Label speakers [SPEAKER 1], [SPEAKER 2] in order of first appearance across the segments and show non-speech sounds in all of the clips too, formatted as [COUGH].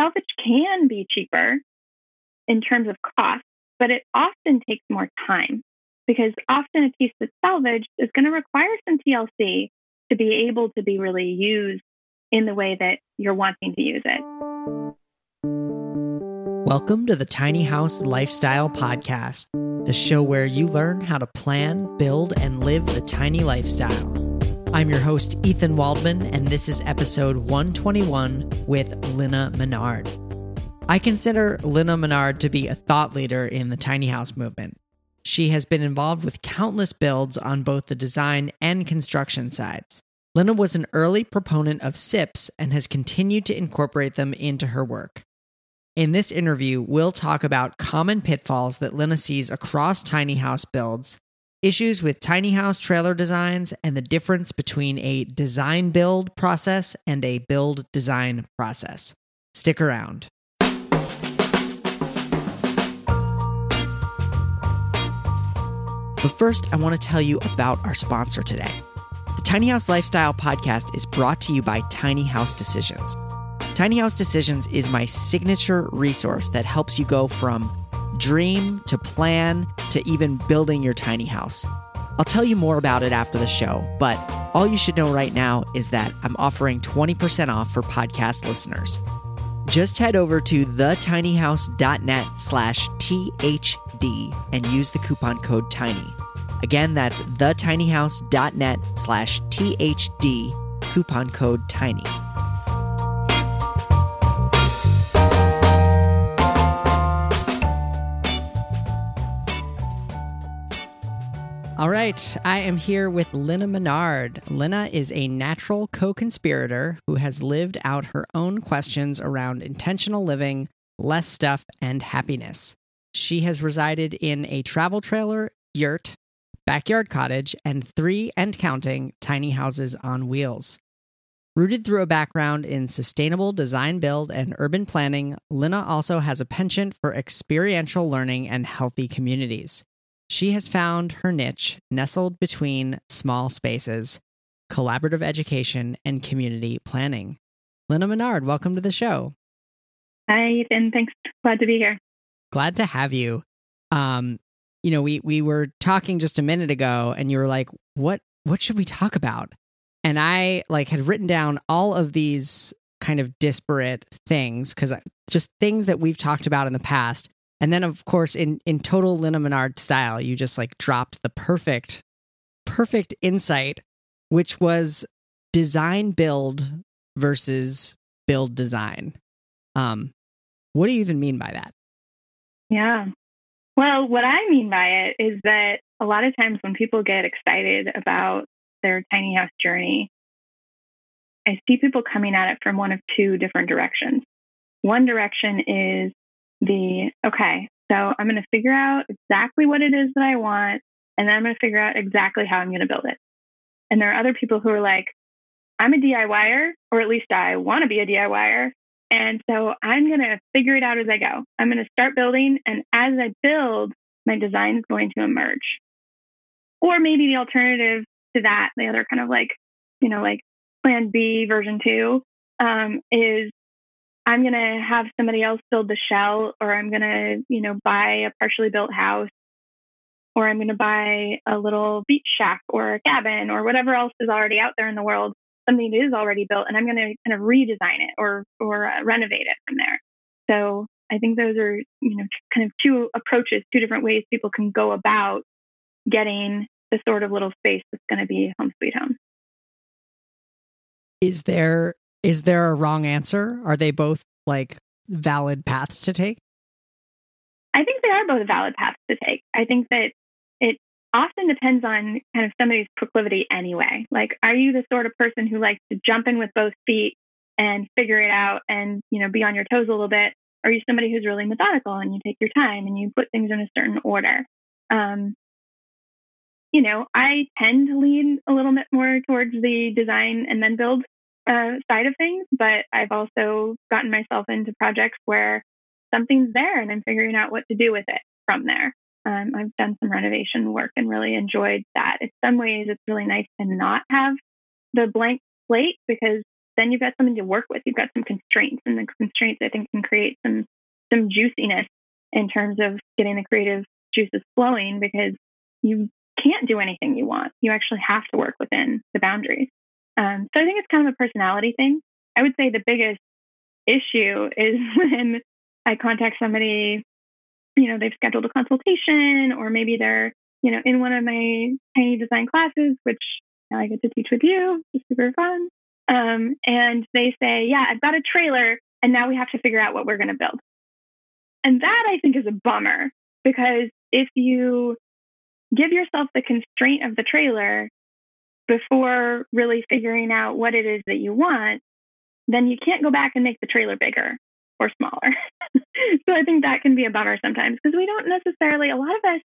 [SPEAKER 1] salvage can be cheaper in terms of cost, but it often takes more time because often a piece that's salvaged is going to require some TLC to be able to be really used in the way that you're wanting to use it.
[SPEAKER 2] Welcome to the Tiny House Lifestyle Podcast, the show where you learn how to plan, build, and live the tiny lifestyle. I'm your host, Ethan Waldman, and this is episode 121 with Lina Menard. I consider Lina Menard to be a thought leader in the tiny house movement. She has been involved with countless builds on both the design and construction sides. Lina was an early proponent of SIPs and has continued to incorporate them into her work. In this interview, we'll talk about common pitfalls that Lina sees across tiny house builds issues with tiny house trailer designs, and the difference between a design build process and a build design process. Stick around. But first, I want to tell you about our sponsor today. The Tiny House Lifestyle podcast is brought to you by Tiny House Decisions. Tiny House Decisions is my signature resource that helps you go from dream to plan to even building your tiny house. I'll tell you more about it after the show, but all you should know right now is that I'm offering 20% off for podcast listeners. Just head over to thetinyhouse.net slash THD and use the coupon code TINY. Again, that's thetinyhouse.net slash THD, coupon code TINY. All right, I am here with Lina Menard. Lina is a natural co conspirator who has lived out her own questions around intentional living, less stuff, and happiness. She has resided in a travel trailer, yurt, backyard cottage, and three and counting tiny houses on wheels. Rooted through a background in sustainable design build and urban planning, Lynna also has a penchant for experiential learning and healthy communities. She has found her niche nestled between small spaces, collaborative education, and community planning. Lina Menard, welcome to the show.
[SPEAKER 1] Hi, Ethan. Thanks. Glad to be here.
[SPEAKER 2] Glad to have you. Um, you know, we we were talking just a minute ago, and you were like, "What what should we talk about?" And I like had written down all of these kind of disparate things because just things that we've talked about in the past and then, of course, in in total Lina Menard style, you just like dropped the perfect, perfect insight, which was design build versus build design. Um, what do you even mean by that?
[SPEAKER 1] Yeah. Well, what I mean by it is that a lot of times when people get excited about their tiny house journey, I see people coming at it from one of two different directions. One direction is the okay, so I'm going to figure out exactly what it is that I want, and then I'm going to figure out exactly how I'm going to build it. And there are other people who are like, I'm a DIYer, or at least I want to be a DIYer. And so I'm going to figure it out as I go. I'm going to start building, and as I build, my design is going to emerge. Or maybe the alternative to that, the other kind of like, you know, like plan B version two, um, is I'm going to have somebody else build the shell, or I'm going to, you know, buy a partially built house, or I'm going to buy a little beach shack or a cabin or whatever else is already out there in the world, something that is already built, and I'm going to kind of redesign it or or uh, renovate it from there. So I think those are, you know, kind of two approaches, two different ways people can go about getting the sort of little space that's going to be home sweet home.
[SPEAKER 2] Is there is there a wrong answer? Are they both like valid paths to take?
[SPEAKER 1] I think they are both valid paths to take. I think that it often depends on kind of somebody's proclivity anyway. Like, are you the sort of person who likes to jump in with both feet and figure it out and, you know, be on your toes a little bit? Are you somebody who's really methodical and you take your time and you put things in a certain order? Um, you know, I tend to lean a little bit more towards the design and then build uh, side of things, but I've also gotten myself into projects where something's there and I'm figuring out what to do with it from there. Um, I've done some renovation work and really enjoyed that. In some ways, it's really nice to not have the blank slate because then you've got something to work with. You've got some constraints, and the constraints I think can create some some juiciness in terms of getting the creative juices flowing because you can't do anything you want. You actually have to work within the boundaries. Um, so I think it's kind of a personality thing. I would say the biggest issue is [LAUGHS] when I contact somebody, you know, they've scheduled a consultation or maybe they're, you know, in one of my tiny design classes, which I get to teach with you. It's super fun. Um, and they say, yeah, I've got a trailer and now we have to figure out what we're going to build. And that I think is a bummer because if you give yourself the constraint of the trailer before really figuring out what it is that you want, then you can't go back and make the trailer bigger or smaller. [LAUGHS] so I think that can be a bummer sometimes because we don't necessarily, a lot of us,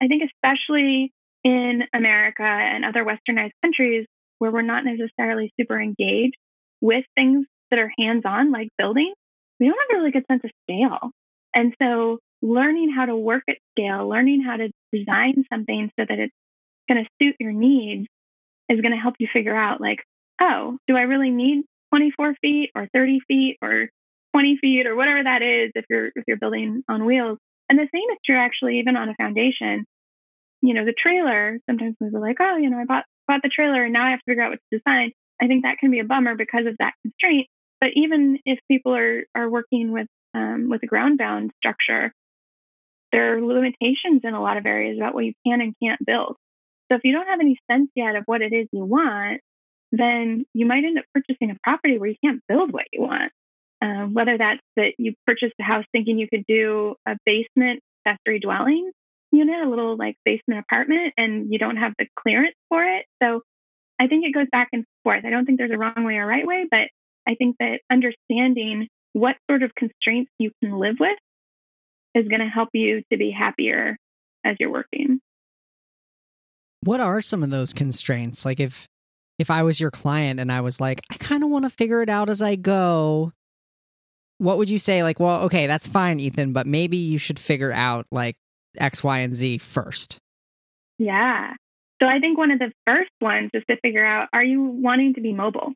[SPEAKER 1] I think, especially in America and other westernized countries where we're not necessarily super engaged with things that are hands on, like building, we don't have a really good sense of scale. And so learning how to work at scale, learning how to design something so that it's going to suit your needs is going to help you figure out like, oh, do I really need 24 feet or 30 feet or 20 feet or whatever that is if you're if you're building on wheels. And the same is true actually even on a foundation. You know, the trailer, sometimes people are like, oh, you know, I bought bought the trailer and now I have to figure out what to design. I think that can be a bummer because of that constraint. But even if people are are working with um, with a ground bound structure, there are limitations in a lot of areas about what you can and can't build. So if you don't have any sense yet of what it is you want, then you might end up purchasing a property where you can't build what you want. Uh, whether that's that you purchased a house thinking you could do a basement accessory dwelling unit, a little like basement apartment, and you don't have the clearance for it. So I think it goes back and forth. I don't think there's a wrong way or right way, but I think that understanding what sort of constraints you can live with is going to help you to be happier as you're working.
[SPEAKER 2] What are some of those constraints? Like if if I was your client and I was like, I kind of want to figure it out as I go, what would you say? Like, well, okay, that's fine, Ethan, but maybe you should figure out like X, Y, and Z first.
[SPEAKER 1] Yeah. So I think one of the first ones is to figure out are you wanting to be mobile?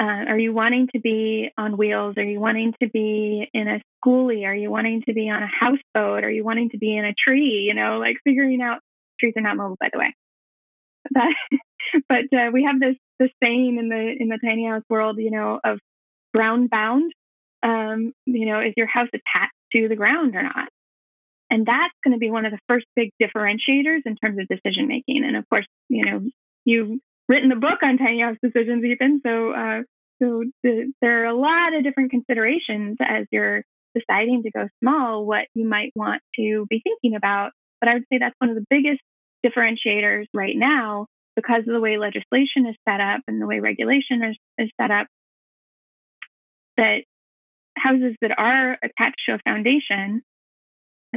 [SPEAKER 1] Uh, are you wanting to be on wheels? Are you wanting to be in a schoolie? Are you wanting to be on a houseboat? Are you wanting to be in a tree? You know, like figuring out trees are not mobile, by the way. But [LAUGHS] but uh, we have this this saying in the in the tiny house world, you know, of ground bound. Um, you know, is your house attached to the ground or not? And that's going to be one of the first big differentiators in terms of decision making. And of course, you know, you've written the book on tiny house decisions, Ethan. So, uh, so the, there are a lot of different considerations as you're deciding to go small, what you might want to be thinking about. But I would say that's one of the biggest differentiators right now because of the way legislation is set up and the way regulation is, is set up, that houses that are attached to a foundation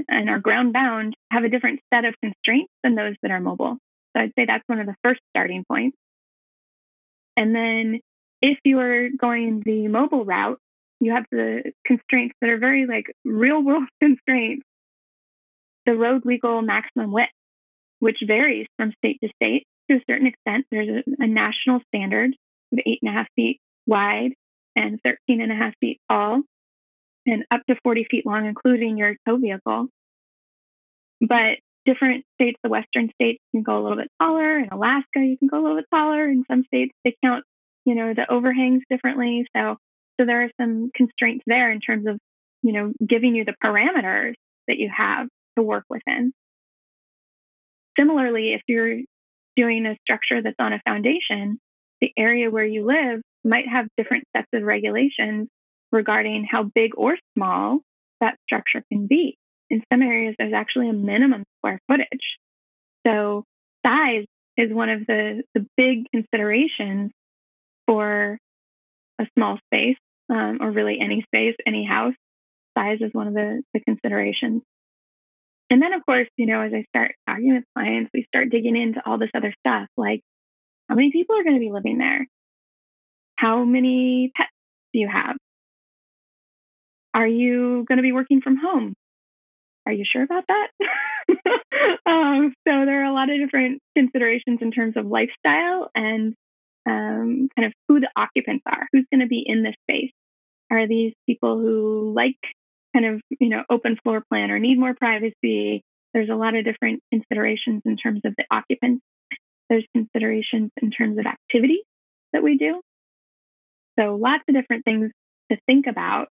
[SPEAKER 1] and are ground bound have a different set of constraints than those that are mobile. So I'd say that's one of the first starting points. And then if you are going the mobile route, you have the constraints that are very like real world [LAUGHS] constraints. The road legal maximum width, which varies from state to state to a certain extent. There's a, a national standard of eight and a half feet wide and 13 and a half feet tall and up to 40 feet long, including your tow vehicle. But different states, the western states can go a little bit taller. In Alaska, you can go a little bit taller. In some states, they count, you know, the overhangs differently. So, so there are some constraints there in terms of, you know, giving you the parameters that you have to work within. Similarly, if you're doing a structure that's on a foundation, the area where you live might have different sets of regulations regarding how big or small that structure can be. In some areas, there's actually a minimum square footage. So, size is one of the, the big considerations for a small space, um, or really any space, any house. Size is one of the, the considerations. And then, of course, you know, as I start talking with clients, we start digging into all this other stuff like how many people are going to be living there? How many pets do you have? Are you going to be working from home? Are you sure about that? [LAUGHS] um, so there are a lot of different considerations in terms of lifestyle and um, kind of who the occupants are, who's going to be in this space. Are these people who like kind of, you know, open floor plan or need more privacy. There's a lot of different considerations in terms of the occupants. There's considerations in terms of activity that we do. So lots of different things to think about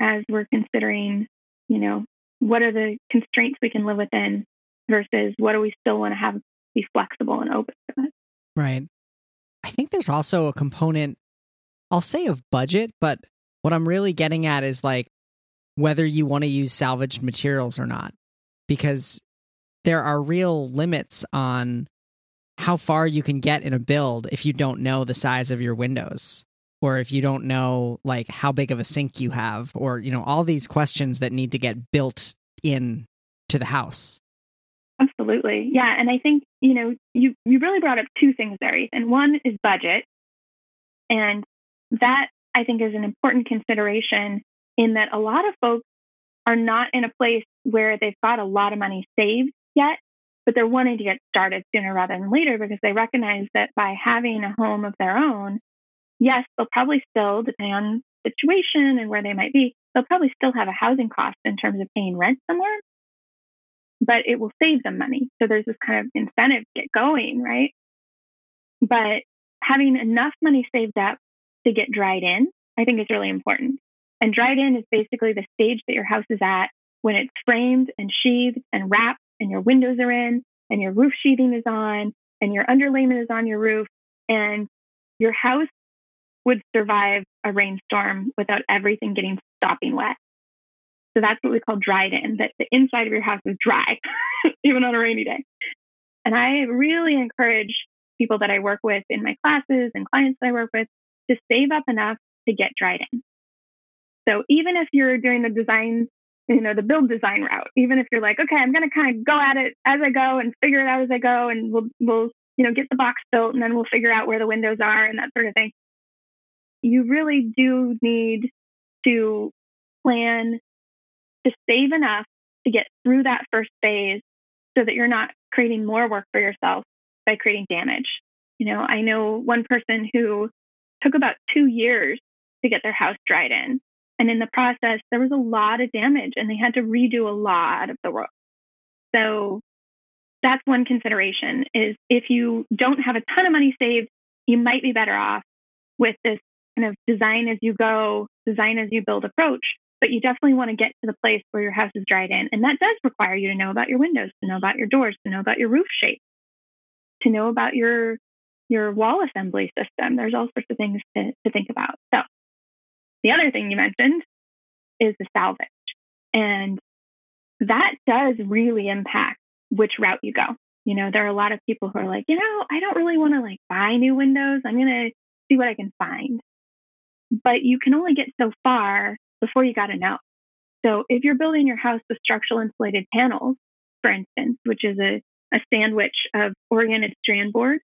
[SPEAKER 1] as we're considering, you know, what are the constraints we can live within versus what do we still want to have be flexible and open to it.
[SPEAKER 2] Right. I think there's also a component, I'll say of budget, but what I'm really getting at is like whether you want to use salvaged materials or not, because there are real limits on how far you can get in a build if you don't know the size of your windows or if you don't know like how big of a sink you have or you know all these questions that need to get built in to the house.
[SPEAKER 1] Absolutely. Yeah and i think you know you you really brought up two things there and one is budget and that i think is an important consideration in that a lot of folks are not in a place where they've got a lot of money saved yet but they're wanting to get started sooner rather than later because they recognize that by having a home of their own yes, they'll probably still, depending on situation and where they might be, they'll probably still have a housing cost in terms of paying rent somewhere, but it will save them money. So there's this kind of incentive to get going, right? But having enough money saved up to get dried in, I think is really important. And dried in is basically the stage that your house is at when it's framed and sheathed and wrapped and your windows are in and your roof sheathing is on and your underlayment is on your roof and your house would survive a rainstorm without everything getting stopping wet. So that's what we call dried in, that the inside of your house is dry, [LAUGHS] even on a rainy day. And I really encourage people that I work with in my classes and clients that I work with to save up enough to get dried in. So even if you're doing the design, you know, the build design route, even if you're like, okay, I'm going to kind of go at it as I go and figure it out as I go, and we'll, we'll, you know, get the box built and then we'll figure out where the windows are and that sort of thing you really do need to plan to save enough to get through that first phase so that you're not creating more work for yourself by creating damage. You know, I know one person who took about two years to get their house dried in. And in the process, there was a lot of damage and they had to redo a lot of the work. So that's one consideration is if you don't have a ton of money saved, you might be better off with this kind of design as you go, design as you build approach. But you definitely want to get to the place where your house is dried in. And that does require you to know about your windows, to know about your doors, to know about your roof shape, to know about your your wall assembly system. There's all sorts of things to, to think about. So the other thing you mentioned is the salvage. And that does really impact which route you go. You know, there are a lot of people who are like, you know, I don't really want to like buy new windows. I'm going to see what I can find but you can only get so far before you got to know. So if you're building your house with structural insulated panels, for instance, which is a, a sandwich of oriented strand board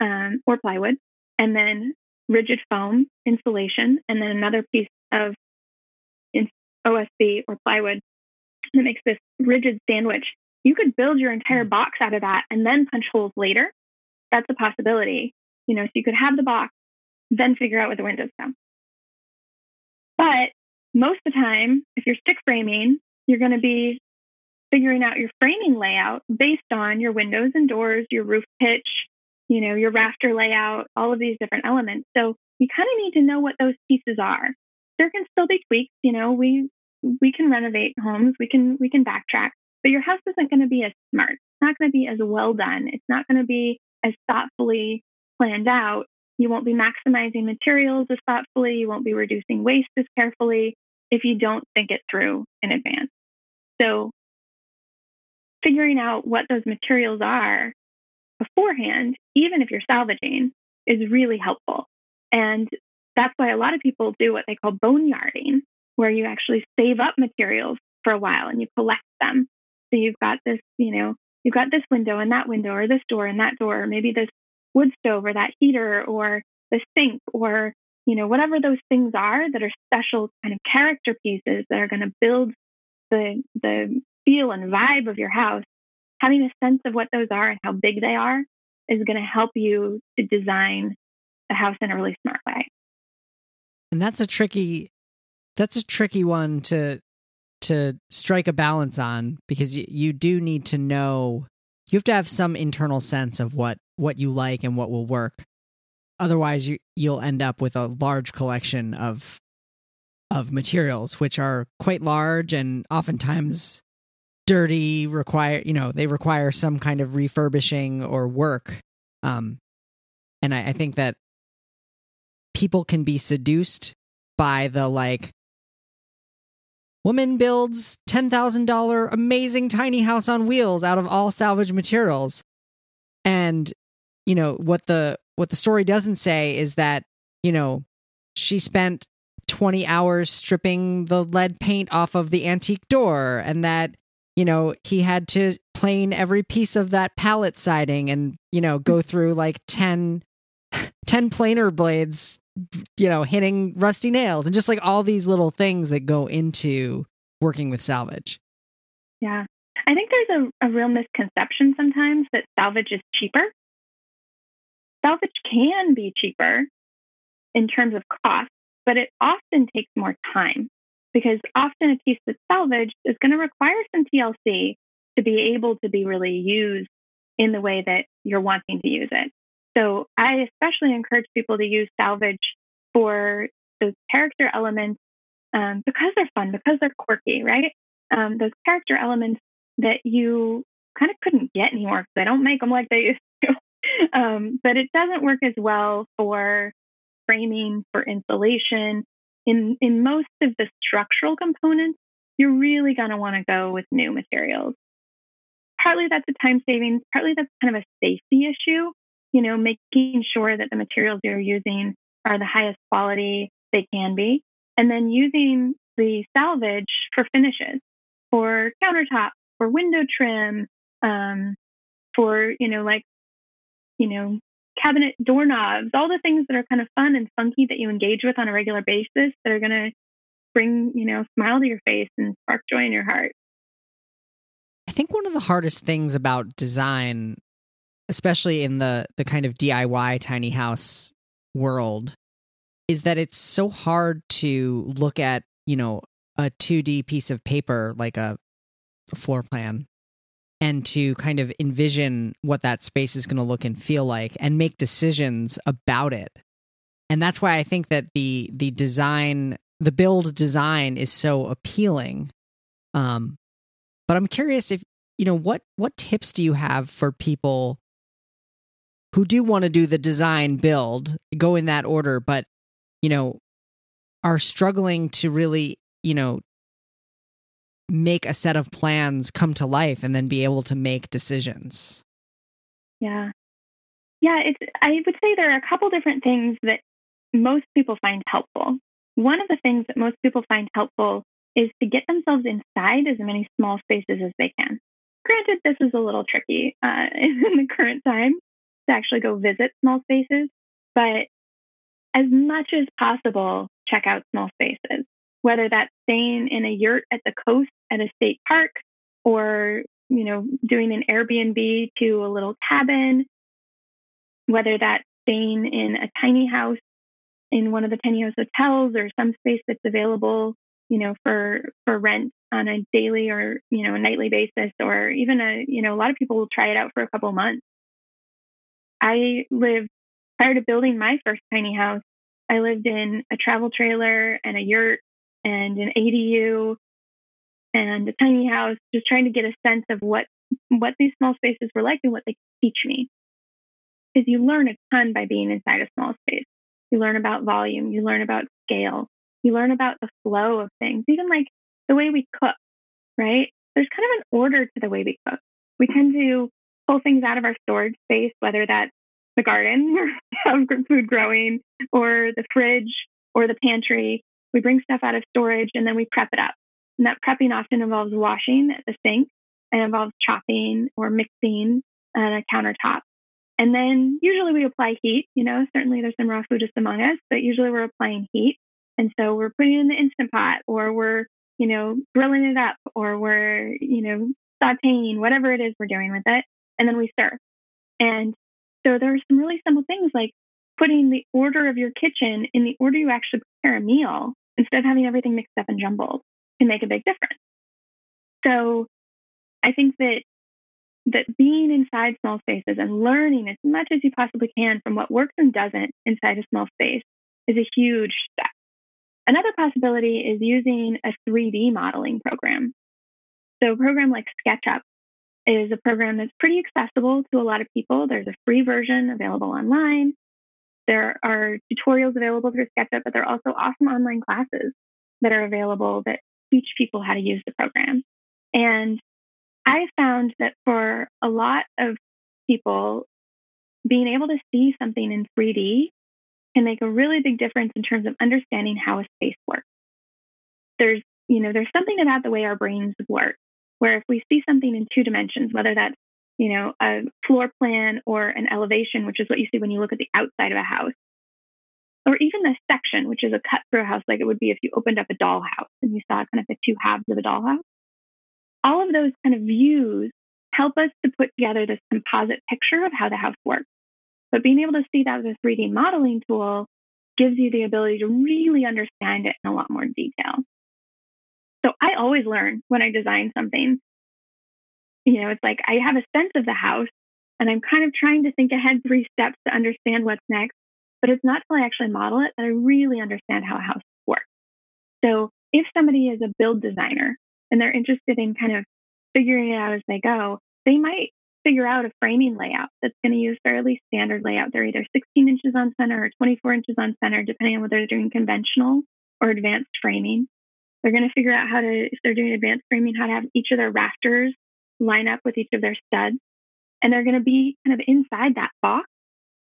[SPEAKER 1] um, or plywood, and then rigid foam insulation, and then another piece of OSB or plywood that makes this rigid sandwich. You could build your entire mm-hmm. box out of that and then punch holes later. That's a possibility. You know, so you could have the box then figure out what the windows go. But most of the time, if you're stick framing, you're going to be figuring out your framing layout based on your windows and doors, your roof pitch, you know, your rafter layout, all of these different elements. So you kind of need to know what those pieces are. There can still be tweaks, you know, we we can renovate homes, we can we can backtrack, but your house isn't going to be as smart. It's not going to be as well done. It's not going to be as thoughtfully planned out you won't be maximizing materials as thoughtfully. You won't be reducing waste as carefully if you don't think it through in advance. So, figuring out what those materials are beforehand, even if you're salvaging, is really helpful. And that's why a lot of people do what they call boneyarding, where you actually save up materials for a while and you collect them. So you've got this, you know, you've got this window and that window, or this door and that door, or maybe this wood stove or that heater or the sink or you know whatever those things are that are special kind of character pieces that are going to build the the feel and vibe of your house having a sense of what those are and how big they are is going to help you to design the house in a really smart way.
[SPEAKER 2] And that's a tricky that's a tricky one to to strike a balance on because you, you do need to know you have to have some internal sense of what what you like and what will work. Otherwise you you'll end up with a large collection of of materials which are quite large and oftentimes dirty require you know they require some kind of refurbishing or work um and I, I think that people can be seduced by the like woman builds $10,000 amazing tiny house on wheels out of all salvage materials. And you know, what the what the story doesn't say is that, you know, she spent 20 hours stripping the lead paint off of the antique door and that you know he had to plane every piece of that pallet siding and you know go [LAUGHS] through like 10 10 planer blades you know, hitting rusty nails and just like all these little things that go into working with salvage.
[SPEAKER 1] Yeah. I think there's a, a real misconception sometimes that salvage is cheaper. Salvage can be cheaper in terms of cost, but it often takes more time because often a piece that's salvaged is going to require some TLC to be able to be really used in the way that you're wanting to use it. So I especially encourage people to use salvage for those character elements um, because they're fun, because they're quirky, right? Um, those character elements that you kind of couldn't get anymore because they don't make them like they used [LAUGHS] to. um, but it doesn't work as well for framing, for insulation. In in most of the structural components, you're really going to want to go with new materials. Partly that's a time savings, partly that's kind of a safety issue you know, making sure that the materials you're using are the highest quality they can be, and then using the salvage for finishes, for countertop, for window trim, um, for you know, like you know, cabinet doorknobs, all the things that are kind of fun and funky that you engage with on a regular basis that are going to bring you know, smile to your face and spark joy in your heart.
[SPEAKER 2] I think one of the hardest things about design especially in the the kind of DIY tiny house world is that it's so hard to look at, you know, a 2D piece of paper like a, a floor plan and to kind of envision what that space is going to look and feel like and make decisions about it. And that's why I think that the the design the build design is so appealing. Um but I'm curious if you know what what tips do you have for people who do want to do the design build, go in that order, but, you know, are struggling to really, you know, make a set of plans come to life and then be able to make decisions.
[SPEAKER 1] Yeah. Yeah, it's I would say there are a couple different things that most people find helpful. One of the things that most people find helpful is to get themselves inside as many small spaces as they can. Granted, this is a little tricky uh, [LAUGHS] in the current time, to actually go visit small spaces, but as much as possible, check out small spaces, whether that's staying in a yurt at the coast at a state park or, you know, doing an Airbnb to a little cabin, whether that's staying in a tiny house in one of the tiny hotels or some space that's available, you know, for, for rent on a daily or, you know, a nightly basis, or even a, you know, a lot of people will try it out for a couple months I lived prior to building my first tiny house. I lived in a travel trailer and a yurt and an ADU and a tiny house, just trying to get a sense of what what these small spaces were like and what they could teach me. Because you learn a ton by being inside a small space. You learn about volume, you learn about scale, you learn about the flow of things, even like the way we cook, right? There's kind of an order to the way we cook. We tend to pull things out of our storage space, whether that's the garden [LAUGHS] of food growing or the fridge or the pantry. We bring stuff out of storage and then we prep it up. And that prepping often involves washing at the sink and involves chopping or mixing on a countertop. And then usually we apply heat. You know, certainly there's some raw foodists among us, but usually we're applying heat. And so we're putting it in the instant pot or we're, you know, grilling it up or we're, you know, sauteing, whatever it is we're doing with it and then we serve. And so there are some really simple things like putting the order of your kitchen in the order you actually prepare a meal instead of having everything mixed up and jumbled can make a big difference. So I think that that being inside small spaces and learning as much as you possibly can from what works and doesn't inside a small space is a huge step. Another possibility is using a 3D modeling program. So, a program like SketchUp is a program that's pretty accessible to a lot of people. There's a free version available online. There are tutorials available through SketchUp, but there are also awesome online classes that are available that teach people how to use the program. And I found that for a lot of people, being able to see something in 3D can make a really big difference in terms of understanding how a space works. There's, you know, there's something about the way our brains work where if we see something in two dimensions, whether that's, you know, a floor plan or an elevation, which is what you see when you look at the outside of a house, or even a section, which is a cut through a house, like it would be if you opened up a dollhouse and you saw kind of the two halves of a dollhouse. All of those kind of views help us to put together this composite picture of how the house works. But being able to see that with a 3D modeling tool gives you the ability to really understand it in a lot more detail. So I always learn when I design something. You know, it's like I have a sense of the house and I'm kind of trying to think ahead three steps to understand what's next. But it's not till I actually model it that I really understand how a house works. So if somebody is a build designer and they're interested in kind of figuring it out as they go, they might figure out a framing layout that's going to use fairly standard layout. They're either 16 inches on center or 24 inches on center, depending on whether they're doing conventional or advanced framing. They're going to figure out how to, if they're doing advanced framing, how to have each of their rafters line up with each of their studs. And they're going to be kind of inside that box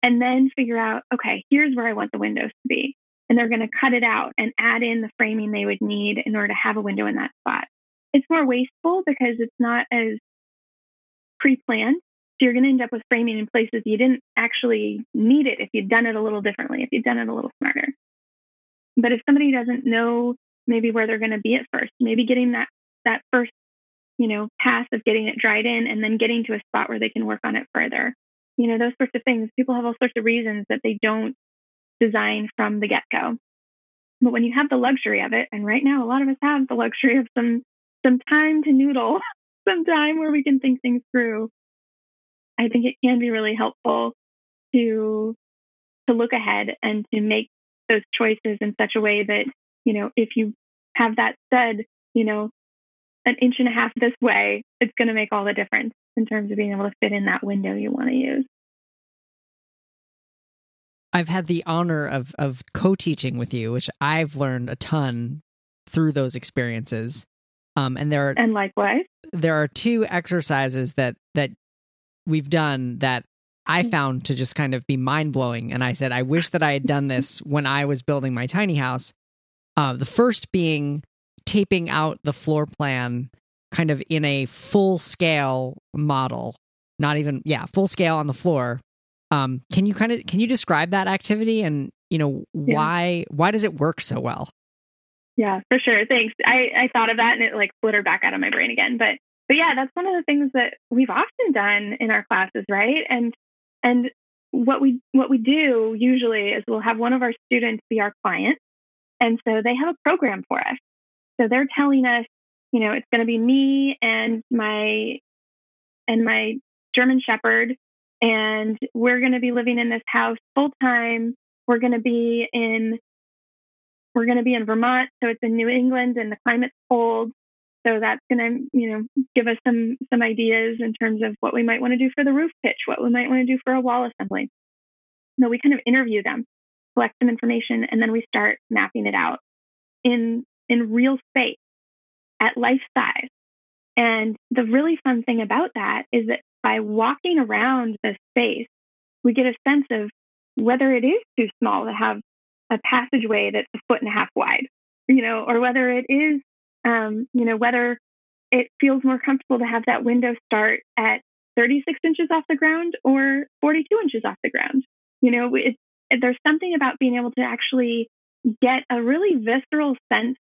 [SPEAKER 1] and then figure out, okay, here's where I want the windows to be. And they're going to cut it out and add in the framing they would need in order to have a window in that spot. It's more wasteful because it's not as pre-planned. So you're going to end up with framing in places you didn't actually need it if you'd done it a little differently, if you'd done it a little smarter. But if somebody doesn't know maybe where they're going to be at first, maybe getting that that first, you know, pass of getting it dried in and then getting to a spot where they can work on it further. You know, those sorts of things. People have all sorts of reasons that they don't design from the get-go. But when you have the luxury of it, and right now a lot of us have the luxury of some some time to noodle [LAUGHS] some time where we can think things through, I think it can be really helpful to to look ahead and to make those choices in such a way that, you know, if you have that said, you know, an inch and a half this way, it's going to make all the difference in terms of being able to fit in that window you want to use.
[SPEAKER 2] I've had the honor of of co-teaching with you, which I've learned a ton through those experiences. Um, and there are
[SPEAKER 1] and likewise,
[SPEAKER 2] there are two exercises that that we've done that I mm. found to just kind of be mind blowing. And I said, I wish that I had done this when I was building my tiny house. Uh, the first being taping out the floor plan kind of in a full scale model, not even, yeah, full scale on the floor. Um, can you kind of, can you describe that activity and, you know, yeah. why, why does it work so well?
[SPEAKER 1] Yeah, for sure. Thanks. I, I thought of that and it like flittered back out of my brain again. But but yeah, that's one of the things that we've often done in our classes, right? And and what we what we do usually is we'll have one of our students be our client. And so they have a program for us. So they're telling us, you know, it's going to be me and my and my German shepherd and we're going to be living in this house full time. We're going to be in we're going to be in Vermont, so it's in New England and the climate's cold. So that's going to, you know, give us some some ideas in terms of what we might want to do for the roof pitch, what we might want to do for a wall assembly. So we kind of interview them, collect some information, and then we start mapping it out in in real space at life size. And the really fun thing about that is that by walking around the space, we get a sense of whether it is too small to have a passageway that's a foot and a half wide, you know, or whether it is, um, you know, whether it feels more comfortable to have that window start at 36 inches off the ground or 42 inches off the ground. You know, it, there's something about being able to actually get a really visceral sense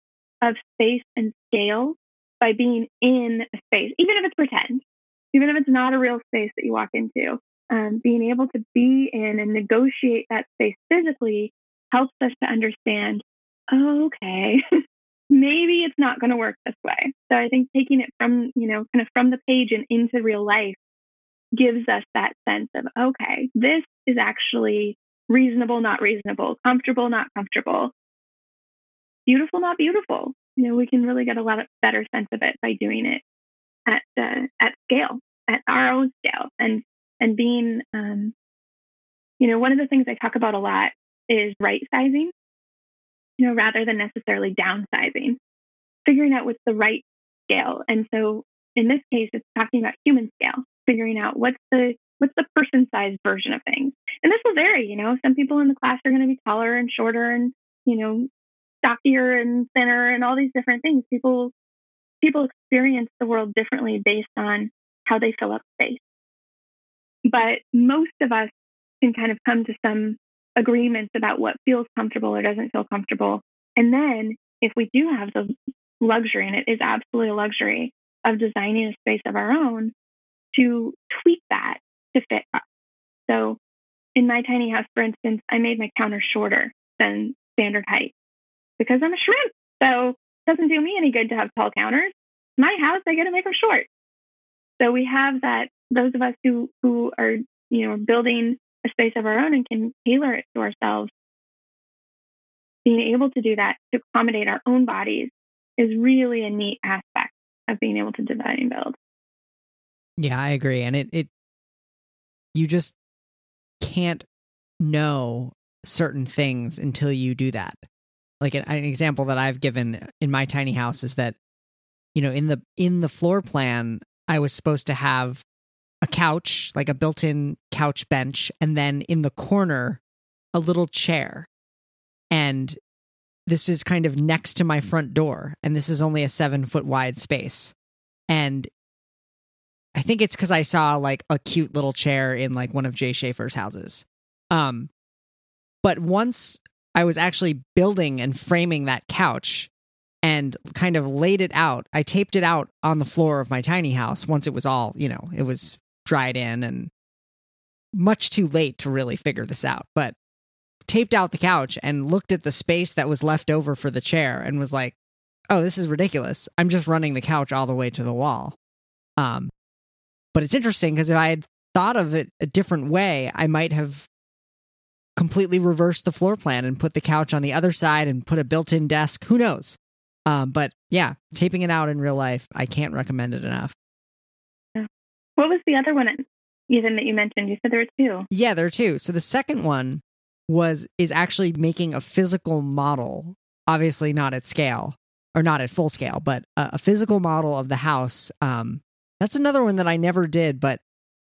[SPEAKER 1] of space and scale by being in a space, even if it's pretend, even if it's not a real space that you walk into. Um, being able to be in and negotiate that space physically helps us to understand okay, [LAUGHS] maybe it's not going to work this way. So I think taking it from, you know, kind of from the page and into real life gives us that sense of, okay, this is actually reasonable, not reasonable, comfortable, not comfortable, beautiful, not beautiful. You know, we can really get a lot of better sense of it by doing it at uh, at scale, at our own scale, and and being, um, you know, one of the things I talk about a lot is right sizing. You know, rather than necessarily downsizing, figuring out what's the right scale. And so, in this case, it's talking about human scale, figuring out what's the what's the person sized version of things. And this will vary. You know, some people in the class are going to be taller and shorter, and you know, stockier and thinner and all these different things. People people experience the world differently based on how they fill up space. But most of us can kind of come to some agreements about what feels comfortable or doesn't feel comfortable. And then if we do have the luxury, and it is absolutely a luxury of designing a space of our own, to tweak that to fit us. So in my tiny house, for instance, I made my counter shorter than standard height because I'm a shrimp. So it doesn't do me any good to have tall counters. My house, I got to make them short. So we have that. Those of us who who are you know building a space of our own and can tailor it to ourselves, being able to do that to accommodate our own bodies is really a neat aspect of being able to design and build.
[SPEAKER 2] Yeah, I agree, and it it you just can't know certain things until you do that like an, an example that I've given in my tiny house is that you know in the in the floor plan I was supposed to have a couch, like a built-in couch bench, and then in the corner a little chair. And this is kind of next to my front door, and this is only a seven foot wide space. And I think it's because I saw like a cute little chair in like one of Jay Shafer's houses. Um, but once I was actually building and framing that couch and kind of laid it out. I taped it out on the floor of my tiny house once it was all, you know, it was dried in and much too late to really figure this out. But taped out the couch and looked at the space that was left over for the chair and was like, "Oh, this is ridiculous. I'm just running the couch all the way to the wall." Um but it's interesting because if I had thought of it a different way, I might have completely reverse the floor plan and put the couch on the other side and put a built-in desk. Who knows? Um, but yeah, taping it out in real life, I can't recommend it enough.
[SPEAKER 1] What was the other one, Ethan, that you mentioned? You said there were two.
[SPEAKER 2] Yeah, there are two. So the second one was is actually making a physical model, obviously not at scale or not at full scale, but a, a physical model of the house. Um, that's another one that I never did, but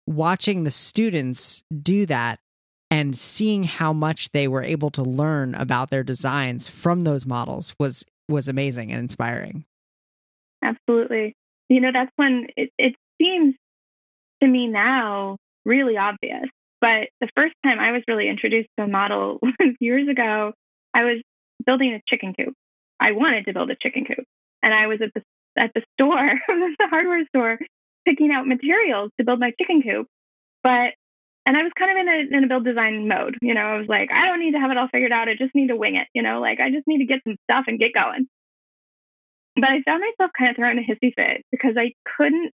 [SPEAKER 2] watching the students do that and seeing how much they were able to learn about their designs from those models was was amazing and inspiring.
[SPEAKER 1] Absolutely. You know that's when it, it seems to me now really obvious but the first time i was really introduced to a model [LAUGHS] was years ago. I was building a chicken coop. I wanted to build a chicken coop and i was at the at the store [LAUGHS] the hardware store picking out materials to build my chicken coop but and I was kind of in a in a build design mode. You know, I was like, I don't need to have it all figured out. I just need to wing it. You know, like I just need to get some stuff and get going. But I found myself kind of throwing a hissy fit because I couldn't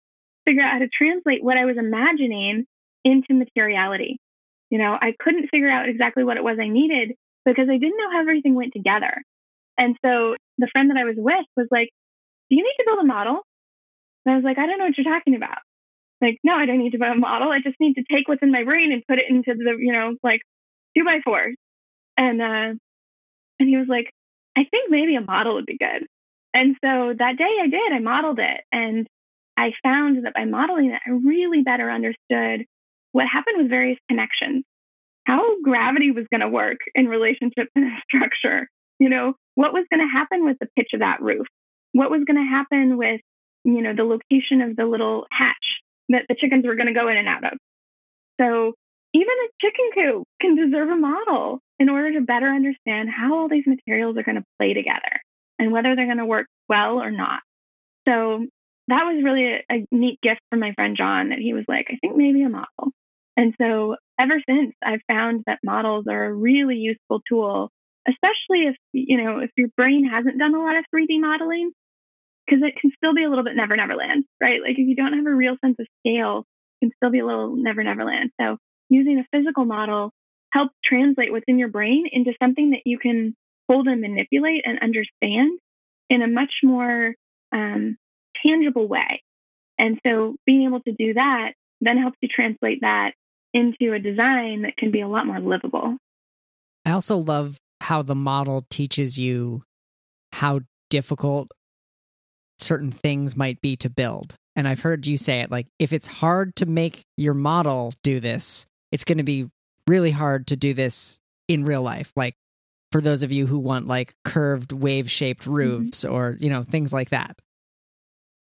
[SPEAKER 1] figure out how to translate what I was imagining into materiality. You know, I couldn't figure out exactly what it was I needed because I didn't know how everything went together. And so the friend that I was with was like, Do you need to build a model? And I was like, I don't know what you're talking about like, no, I don't need to buy a model. I just need to take what's in my brain and put it into the, you know, like two by fours. And uh, and he was like, I think maybe a model would be good. And so that day I did. I modeled it, and I found that by modeling it, I really better understood what happened with various connections, how gravity was going to work in relationship to the [LAUGHS] structure. You know, what was going to happen with the pitch of that roof? What was going to happen with, you know, the location of the little hatch that the chickens were going to go in and out of. So even a chicken coop can deserve a model in order to better understand how all these materials are going to play together and whether they're going to work well or not. So that was really a, a, neat gift from my friend John that he was like, I think maybe a model. And so ever since, I've found that models are a really useful tool especially if, you know, if your brain hasn't done a lot of 3D modeling, because it can still be a little bit never, never land, right? Like if you don't have a real sense of scale, it can still be a little never, never land. So using a physical model helps translate what's in your brain into something that you can hold and manipulate and understand in a much more um, tangible way. And so being able to do that then helps you translate that into a design that can be a lot more livable.
[SPEAKER 2] I also love how the model teaches you how difficult certain things might be to build. And I've heard you say it like, if it's hard to make your model do this, it's going to be really hard to do this in real life. Like for those of you who want like curved wave shaped mm-hmm. roofs mm-hmm. or, you know, things like that.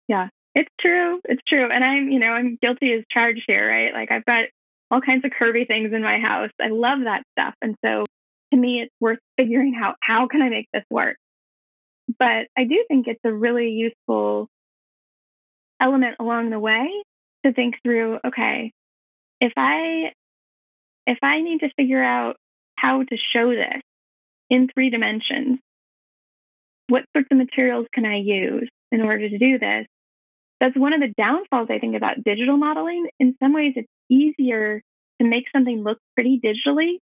[SPEAKER 1] Yeah, it's true. It's true. And I'm, you know, I'm guilty as charged here, right? Like I've got all kinds of curvy things in my house. I love that stuff. And so to me, it's worth figuring out how can I make this work? But I do think it's a really useful element along the way to think through, okay, if I if I need to figure out how to show this in three dimensions, what sorts of materials can I use in order to do this? That's one of the downfalls, I think, about digital modeling. In some ways, it's easier to make something look pretty digitally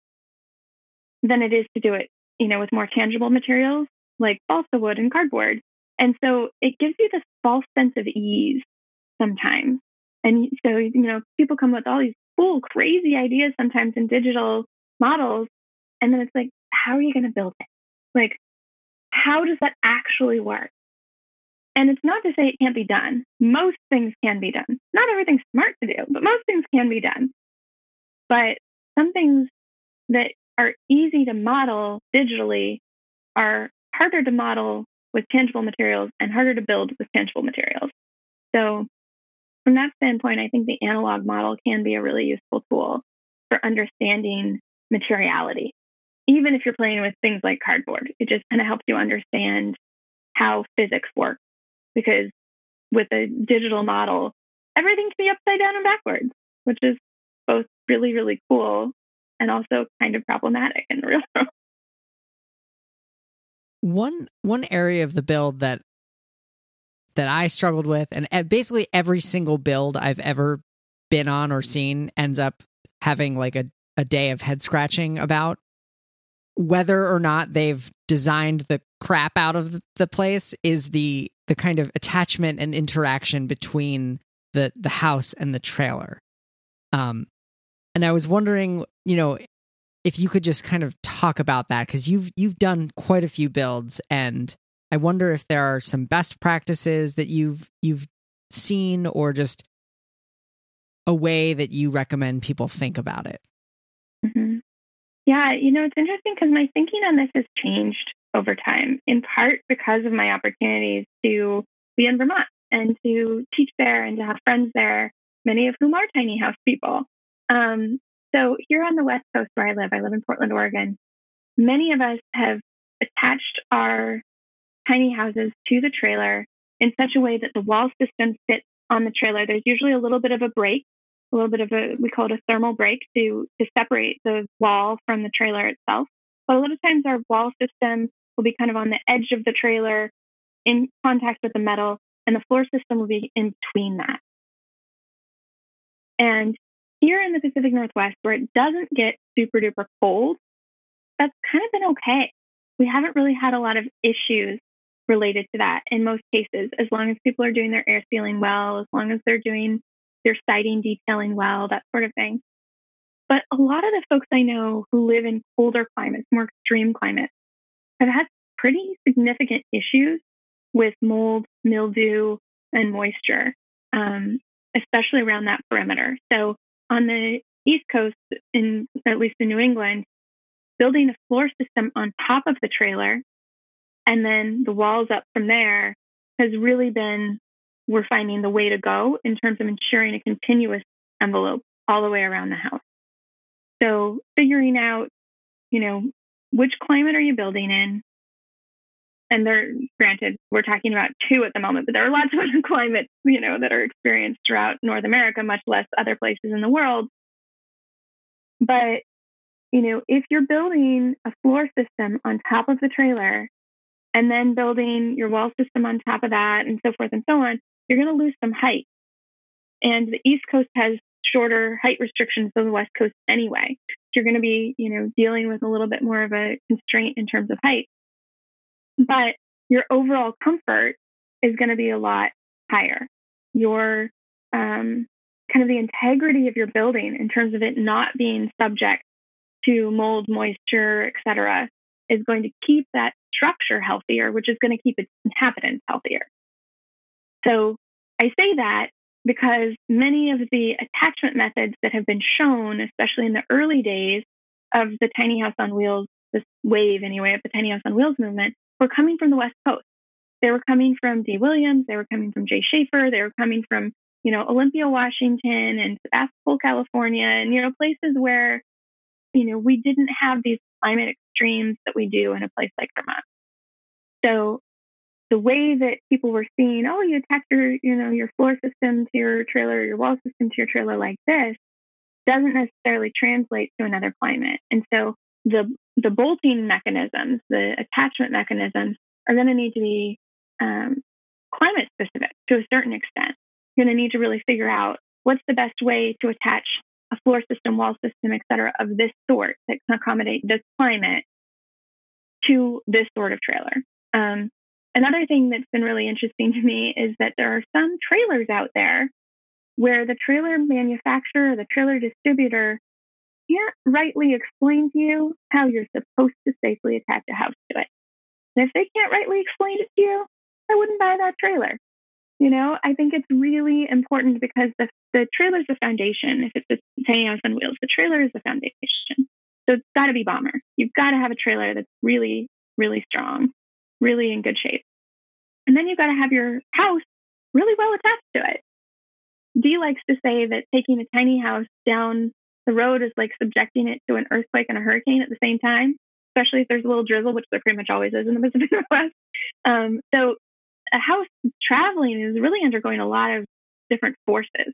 [SPEAKER 1] than it is to do it, you know, with more tangible materials like balsa wood and cardboard. And so it gives you this false sense of ease sometimes. And so, you know, people come with all these cool, crazy ideas sometimes in digital models. And then it's like, how are you going to build it? Like, how does that actually work? And it's not to say it can't be done. Most things can be done. Not everything's smart to do, but most things can be done. But some things that are easy to model digitally are harder to model with tangible materials and harder to build with tangible materials. So, from that standpoint, I think the analog model can be a really useful tool for understanding materiality. Even if you're playing with things like cardboard, it just kind of helps you understand how physics works. Because with a digital model, everything can be upside down and backwards, which is both really, really cool and also kind of problematic in the real world.
[SPEAKER 2] One one area of the build that that I struggled with, and basically every single build I've ever been on or seen ends up having like a, a day of head scratching about whether or not they've designed the crap out of the place is the the kind of attachment and interaction between the the house and the trailer. Um and I was wondering, you know, if you could just kind of talk about that because you've you've done quite a few builds and I wonder if there are some best practices that you've you've seen or just a way that you recommend people think about it.
[SPEAKER 1] Mm-hmm. Yeah, you know, it's interesting because my thinking on this has changed over time, in part because of my opportunities to be in Vermont and to teach there and to have friends there, many of whom are tiny house people. Um, so here on the West Coast where I live, I live in Portland, Oregon, many of us have attached our tiny houses to the trailer in such a way that the wall system fits on the trailer. There's usually a little bit of a break, a little bit of a, we call it a thermal break to, to separate the wall from the trailer itself. But a lot of times our wall system will be kind of on the edge of the trailer in contact with the metal, and the floor system will be in between that. And here in the Pacific Northwest, where it doesn't get super duper cold, that's kind of been okay. We haven't really had a lot of issues related to that in most cases, as long as people are doing their air sealing well, as long as they're doing their siding detailing well, that sort of thing. But a lot of the folks I know who live in colder climates, more extreme climates, have had pretty significant issues with mold, mildew, and moisture, um, especially around that perimeter. So on the East Coast, in at least in New England, building a floor system on top of the trailer and then the walls up from there has really been, we're finding the way to go in terms of ensuring a continuous envelope all the way around the house. So figuring out, you know, which climate are you building in? And they're granted, we're talking about two at the moment, but there are lots of other [LAUGHS] climates, you know, that are experienced throughout North America, much less other places in the world. But you know, if you're building a floor system on top of the trailer and then building your wall system on top of that and so forth and so on, you're going to lose some height. And the East Coast has shorter height restrictions than the West Coast anyway. You're going to be, you know, dealing with a little bit more of a constraint in terms of height. But your overall comfort is going to be a lot higher. Your um, kind of the integrity of your building in terms of it not being subject to mold, moisture, etc., is going to keep that structure healthier, which is going to keep its inhabitants healthier. So I say that because many of the attachment methods that have been shown, especially in the early days of the tiny house on wheels, this wave anyway of the tiny house on wheels movement, were coming from the West Coast. They were coming from Dee Williams, they were coming from Jay Shafer, they were coming from, you know, Olympia, Washington and Sebastopol, California, and, you know, places where, you know, we didn't have these climate extremes that we do in a place like Vermont. So the way that people were seeing, oh, you attach your, you know, your floor system to your trailer, your wall system to your trailer like this, doesn't necessarily translate to another climate. And so the the bolting mechanisms, the attachment mechanisms, are going to need to be um, climate specific to a certain extent. You're going to need to really figure out what's the best way to attach a floor system, wall system, et cetera, of this sort that can accommodate this climate to this sort of trailer. Um, Another thing that's been really interesting to me is that there are some trailers out there where the trailer manufacturer, the trailer distributor can't rightly explain to you how you're supposed to safely attach a house to it. And if they can't rightly explain it to you, I wouldn't buy that trailer. You know, I think it's really important because the, the trailer is the foundation. If it's a tiny house on wheels, the trailer is the foundation. So it's got to be bomber. You've got to have a trailer that's really, really strong really in good shape. And then you've got to have your house really well attached to it. Dee likes to say that taking a tiny house down the road is like subjecting it to an earthquake and a hurricane at the same time, especially if there's a little drizzle, which there pretty much always is in the [LAUGHS] Pacific Northwest. Um, so a house traveling is really undergoing a lot of different forces.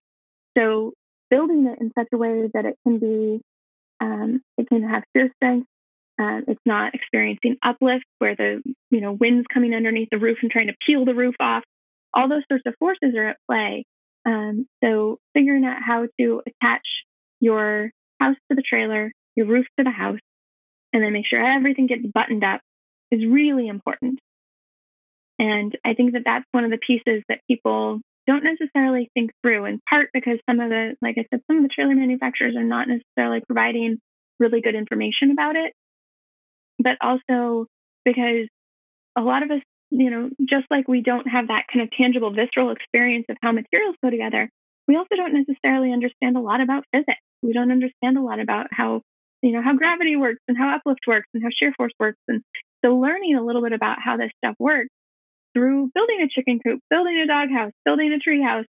[SPEAKER 1] So building it in such a way that it can be, um, it can have shear strength, um, it's not experiencing uplift where the you know wind's coming underneath the roof and trying to peel the roof off. All those sorts of forces are at play. Um, so figuring out how to attach your house to the trailer, your roof to the house, and then make sure everything gets buttoned up is really important. And I think that that's one of the pieces that people don't necessarily think through, in part because some of the, like I said, some of the trailer manufacturers are not necessarily providing really good information about it but also because a lot of us, you know, just like we don't have that kind of tangible, visceral experience of how materials go together, we also don't necessarily understand a lot about physics. We don't understand a lot about how, you know, how gravity works and how uplift works and how shear force works. And so learning a little bit about how this stuff works through building a chicken coop, building a doghouse, building a tree house,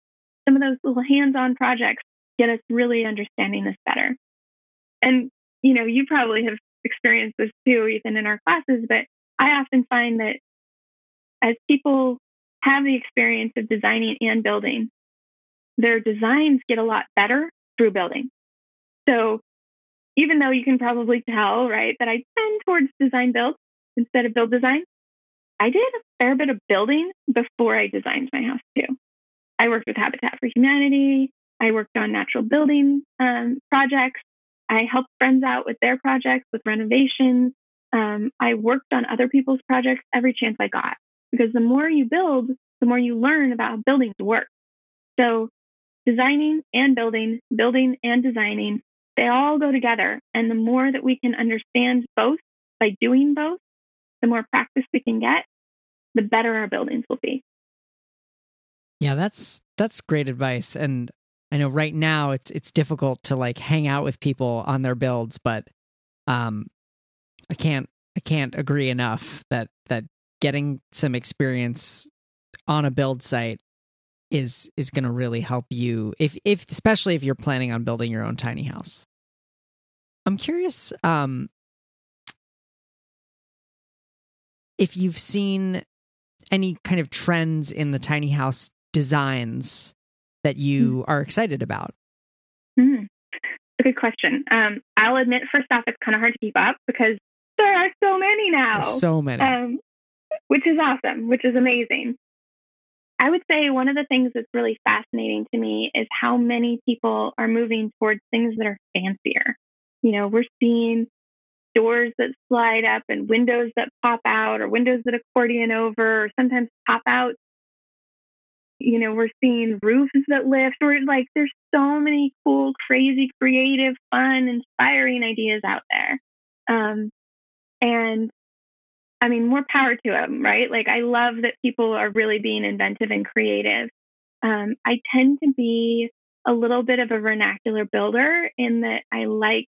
[SPEAKER 1] some of those little hands-on projects get us really understanding this better. And you know, you probably have experienced this too, even in our classes, but I often find that as people have the experience of designing and building, their designs get a lot better through building. So even though you can probably tell, right, that I tend towards design build instead of build design, I did a fair bit of building before I designed my house too. I worked with Habitat for Humanity. I worked on natural building um, projects. I helped friends out with their projects, with renovations. Um, I worked on other people's projects every chance I got because the more you build, the more you learn about how buildings work. So, designing and building, building and designing, they all go together. And the more that we can understand both by doing both, the more practice we can get, the better our buildings will be.
[SPEAKER 2] Yeah, that's that's great advice and I know right now it's it's difficult to like hang out with people on their builds, but um I can't I can't agree enough that that getting some experience on a build site is is going to really help you if if especially if you're planning on building your own tiny house. I'm curious um if you've seen any kind of trends in the tiny house designs that you mm. are excited about?
[SPEAKER 1] Mm. a good question. Um, I'll admit, first off, it's kind of hard to keep up because there are so many now.
[SPEAKER 2] There's so many.
[SPEAKER 1] Um, which is awesome, which is amazing. I would say one of the things that's really fascinating to me is how many people are moving towards things that are fancier. You know, we're seeing doors that slide up and windows that pop out or windows that accordion over or sometimes pop out. You know, we're seeing roofs that lift. Or like there's so many cool, crazy, creative, fun, inspiring ideas out there. Um, and I mean, more power to them, right? Like, I love that people are really being inventive and creative. Um, I tend to be a little bit of a vernacular builder in that I like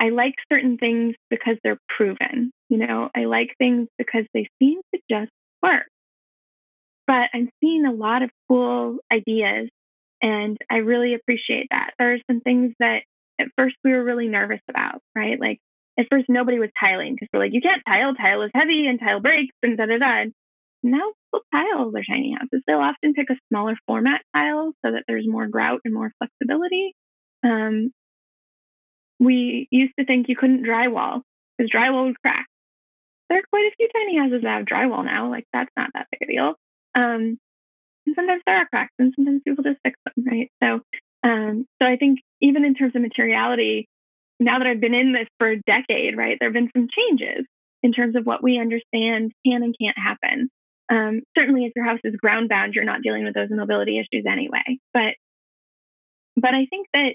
[SPEAKER 1] I like certain things because they're proven. You know, I like things because they seem to just work. But I'm seeing a lot of cool ideas and I really appreciate that. There are some things that at first we were really nervous about, right? Like at first nobody was tiling because we're like, you can't tile, tile is heavy and tile breaks and da da da. Now people tile their tiny houses. They'll often pick a smaller format tile so that there's more grout and more flexibility. Um, we used to think you couldn't drywall because drywall would crack. There are quite a few tiny houses that have drywall now. Like that's not that big a deal. Um, and sometimes there are cracks, and sometimes people just fix them, right? So, um, so I think even in terms of materiality, now that I've been in this for a decade, right, there have been some changes in terms of what we understand can and can't happen. Um, certainly, if your house is ground bound, you're not dealing with those mobility issues anyway. But, but I think that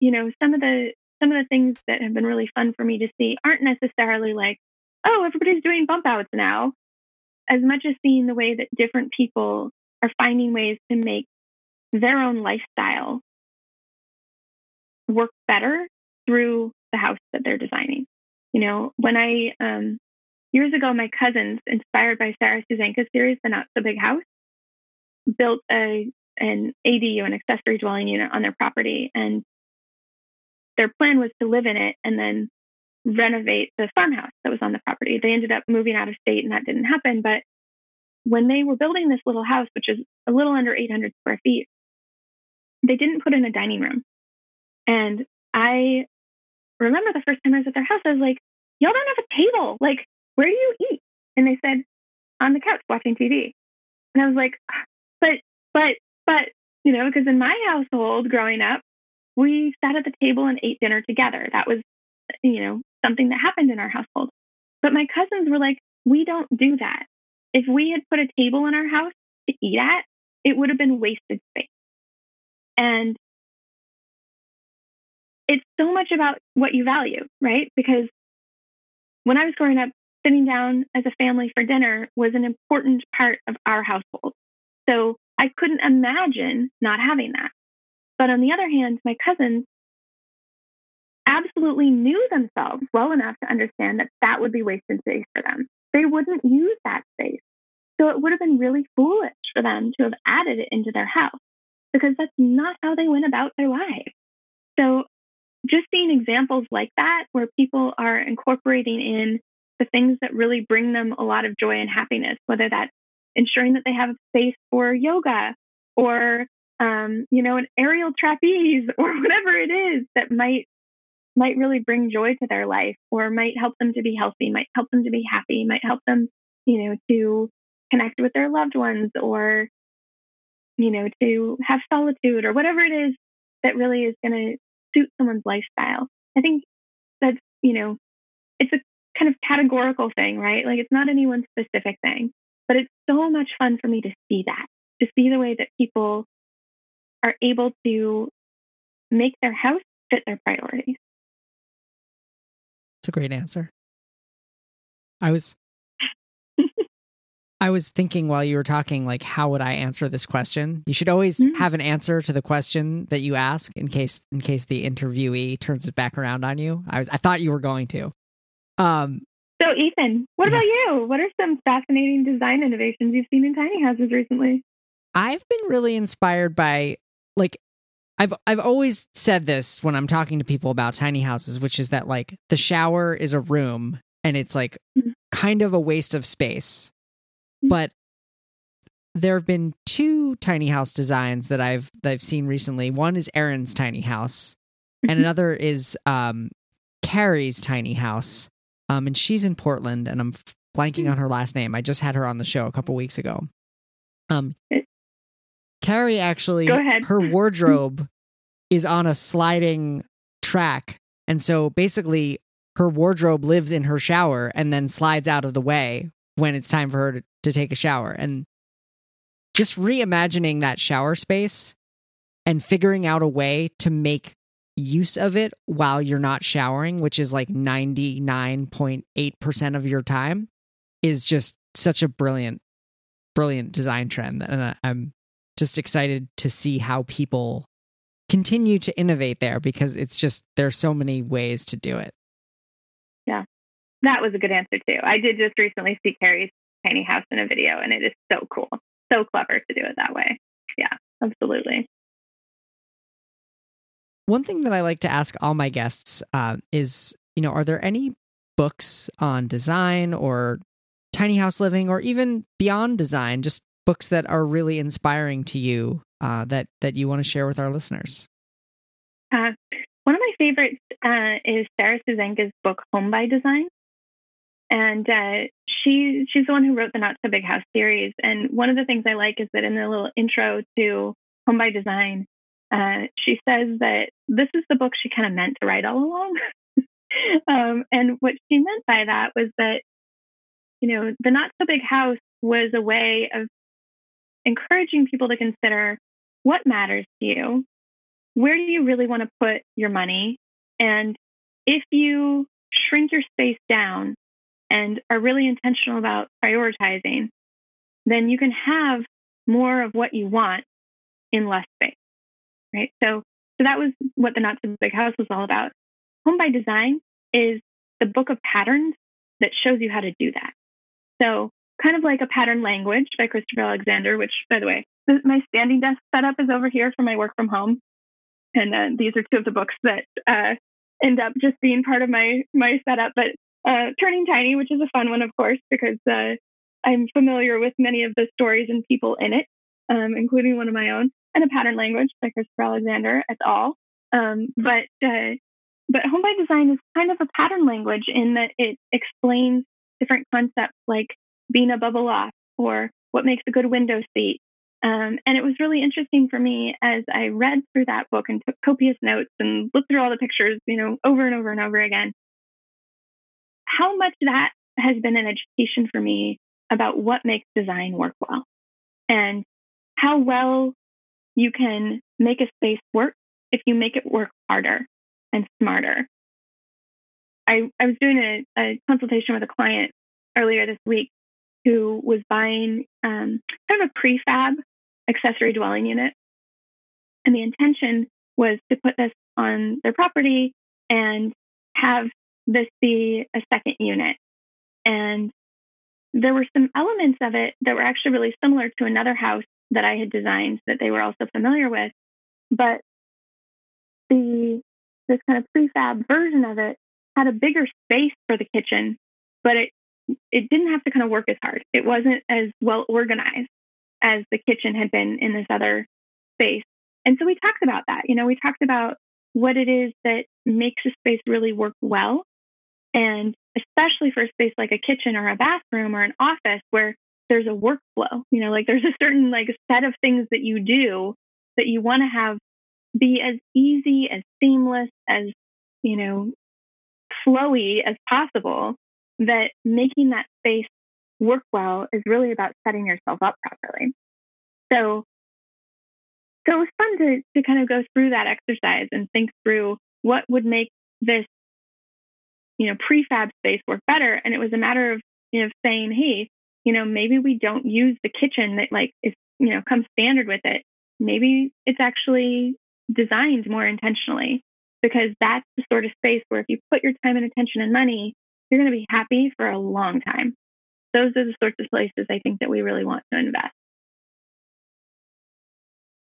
[SPEAKER 1] you know some of the some of the things that have been really fun for me to see aren't necessarily like, oh, everybody's doing bump outs now, as much as seeing the way that different people are finding ways to make their own lifestyle work better through the house that they're designing. You know, when I, um, years ago, my cousins, inspired by Sarah Susanka's series, The Not So Big House, built a an ADU, an accessory dwelling unit on their property. And their plan was to live in it and then renovate the farmhouse that was on the property. They ended up moving out of state and that didn't happen. But when they were building this little house, which is a little under 800 square feet, they didn't put in a dining room. And I remember the first time I was at their house, I was like, y'all don't have a table. Like, where do you eat? And they said, on the couch watching TV. And I was like, ah, but, but, but, you know, because in my household growing up, we sat at the table and ate dinner together. That was, you know, something that happened in our household. But my cousins were like, we don't do that. If we had put a table in our house to eat at, it would have been wasted space. And it's so much about what you value, right? Because when I was growing up, sitting down as a family for dinner was an important part of our household. So I couldn't imagine not having that. But on the other hand, my cousins absolutely knew themselves well enough to understand that that would be wasted space for them. They wouldn't use that space. So it would have been really foolish for them to have added it into their house because that's not how they went about their lives. So just seeing examples like that where people are incorporating in the things that really bring them a lot of joy and happiness, whether that's ensuring that they have a space for yoga or um, you know an aerial trapeze [LAUGHS] or whatever it is that might might really bring joy to their life or might help them to be healthy might help them to be happy might help them you know to connect with their loved ones or you know to have solitude or whatever it is that really is going to suit someone's lifestyle. I think that's, you know, it's a kind of categorical thing, right? Like it's not any one specific thing, but it's so much fun for me to see that, to see the way that people are able to make their house fit their priorities.
[SPEAKER 2] It's a great answer. I was I was thinking while you were talking, like, how would I answer this question? You should always mm-hmm. have an answer to the question that you ask in case in case the interviewee turns it back around on you. I, I thought you were going to. Um,
[SPEAKER 1] so, Ethan, what yeah. about you? What are some fascinating design innovations you've seen in tiny houses recently?
[SPEAKER 2] I've been really inspired by, like, I've I've always said this when I'm talking to people about tiny houses, which is that like the shower is a room and it's like mm-hmm. kind of a waste of space but there have been two tiny house designs that I've that I've seen recently. One is Erin's tiny house, and mm-hmm. another is um, Carrie's tiny house. Um, and she's in Portland, and I'm blanking hmm. on her last name. I just had her on the show a couple weeks ago. Um, Carrie actually, her wardrobe is on a sliding track, and so basically, her wardrobe lives in her shower and then slides out of the way when it's time for her to, to take a shower. And just reimagining that shower space and figuring out a way to make use of it while you're not showering, which is like 99.8% of your time, is just such a brilliant, brilliant design trend. And I'm just excited to see how people continue to innovate there because it's just, there's so many ways to do it.
[SPEAKER 1] Yeah, that was a good answer too. I did just recently see Carrie's tiny house in a video and it is so cool. So clever to do it that way. Yeah, absolutely.
[SPEAKER 2] One thing that I like to ask all my guests uh, is, you know, are there any books on design or tiny house living or even beyond design, just books that are really inspiring to you uh, that that you want to share with our listeners?
[SPEAKER 1] Uh, one of my favorites uh, is Sarah Susanka's book Home by Design, and uh, she she's the one who wrote the Not So Big House series. And one of the things I like is that in the little intro to Home by Design, uh, she says that this is the book she kind of meant to write all along. [LAUGHS] um, and what she meant by that was that, you know, the not so big house was a way of encouraging people to consider what matters to you, where do you really want to put your money, and if you shrink your space down and are really intentional about prioritizing, then you can have more of what you want in less space right? So, so that was what the Not So Big House was all about. Home by Design is the book of patterns that shows you how to do that. So, kind of like a pattern language by Christopher Alexander, which, by the way, my standing desk setup is over here for my work from home, and uh, these are two of the books that uh, end up just being part of my my setup. But uh, Turning Tiny, which is a fun one, of course, because uh, I'm familiar with many of the stories and people in it, um, including one of my own and a pattern language by Christopher Alexander et al. Um, but uh, but home by design is kind of a pattern language in that it explains different concepts like being a bubble off or what makes a good window seat. Um, and it was really interesting for me as I read through that book and took copious notes and looked through all the pictures, you know, over and over and over again. How much that has been an education for me about what makes design work well and how well you can make a space work if you make it work harder and smarter. I, I was doing a, a consultation with a client earlier this week who was buying um, kind of a prefab accessory dwelling unit. And the intention was to put this on their property and have this be a second unit. And there were some elements of it that were actually really similar to another house that I had designed that they were also familiar with. But the this kind of prefab version of it had a bigger space for the kitchen, but it it didn't have to kind of work as hard. It wasn't as well organized as the kitchen had been in this other space. And so we talked about that. You know, we talked about what it is that makes a space really work well. And especially for a space like a kitchen or a bathroom or an office where there's a workflow you know like there's a certain like set of things that you do that you want to have be as easy as seamless as you know flowy as possible that making that space work well is really about setting yourself up properly. So so it was fun to to kind of go through that exercise and think through what would make this you know prefab space work better and it was a matter of you know saying hey you know, maybe we don't use the kitchen that like is, you know, comes standard with it. Maybe it's actually designed more intentionally because that's the sort of space where if you put your time and attention and money, you're going to be happy for a long time. Those are the sorts of places I think that we really want to invest.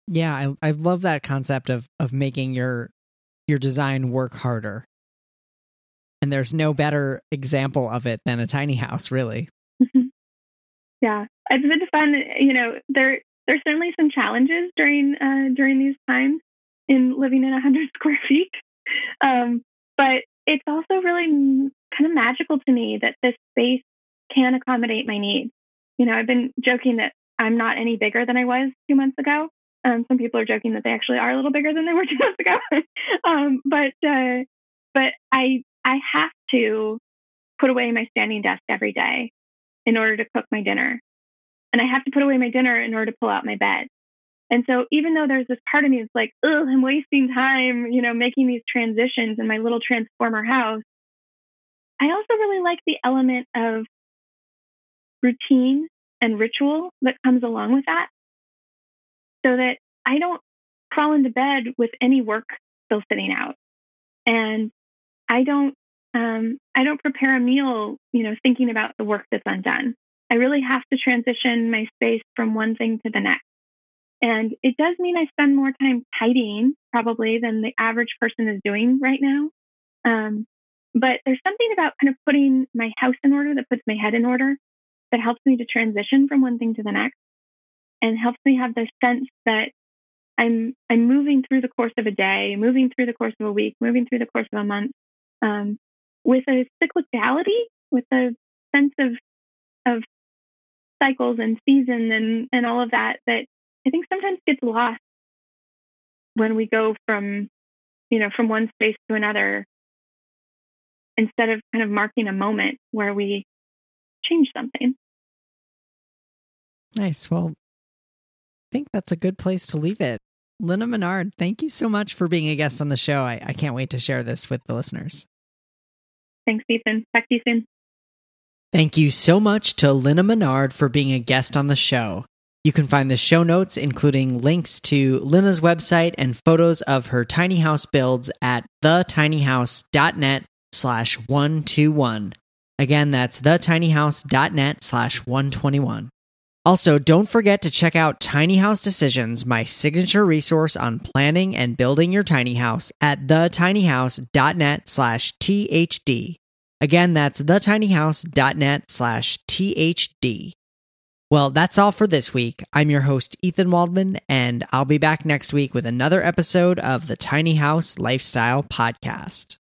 [SPEAKER 2] Yeah, I I love that concept of of making your your design work harder. And there's no better example of it than a tiny house, really.
[SPEAKER 1] Yeah, it's been fun. You know, there there's certainly some challenges during uh, during these times in living in 100 [LAUGHS] square feet. um, but it's also really kind of magical to me that this space can accommodate my needs. You know, I've been joking that I'm not any bigger than I was two months ago. Um, some people are joking that they actually are a little bigger than they were [LAUGHS] two months ago. [LAUGHS] um, but uh, but I I have to put away my standing desk every day in order to cook my dinner, and I have to put away my dinner in order to pull out my bed. And so even though there's this part of me that's like, oh, I'm wasting time, you know, making these transitions in my little transformer house, I also really like the element of routine and ritual that comes along with that so that I don't crawl into bed with any work still sitting out. And I don't um, I don't prepare a meal, you know, thinking about the work that's undone. I really have to transition my space from one thing to the next. And it does mean I spend more time tidying probably than the average person is doing right now. Um, but there's something about kind of putting my house in order that puts my head in order that helps me to transition from one thing to the next and helps me have the sense that I'm I'm moving through the course of a day, moving through the course of a week, moving through the course of a month, um, with a cyclicality, with a sense of of cycles and season and and all of that that I think sometimes gets lost when we go from you know from one space to another instead of kind of marking a moment where we change something.
[SPEAKER 2] Nice. Well, I think that's a good place to leave it. Lina Menard, thank you so much for being a guest on the show. I, I can't wait to share this with the listeners.
[SPEAKER 1] Thanks, Ethan. Talk to you soon.
[SPEAKER 2] Thank you so much to Lina Menard for being a guest on the show. You can find the show notes, including links to Lina's website and photos of her tiny house builds at thetinyhouse.net slash 121. Again, that's thetinyhouse.net slash 121. Also, don't forget to check out Tiny House Decisions, my signature resource on planning and building your tiny house at thetinyhouse.net slash THD. Again, that's thetinyhouse.net slash THD. Well, that's all for this week. I'm your host, Ethan Waldman, and I'll be back next week with another episode of the Tiny House Lifestyle Podcast.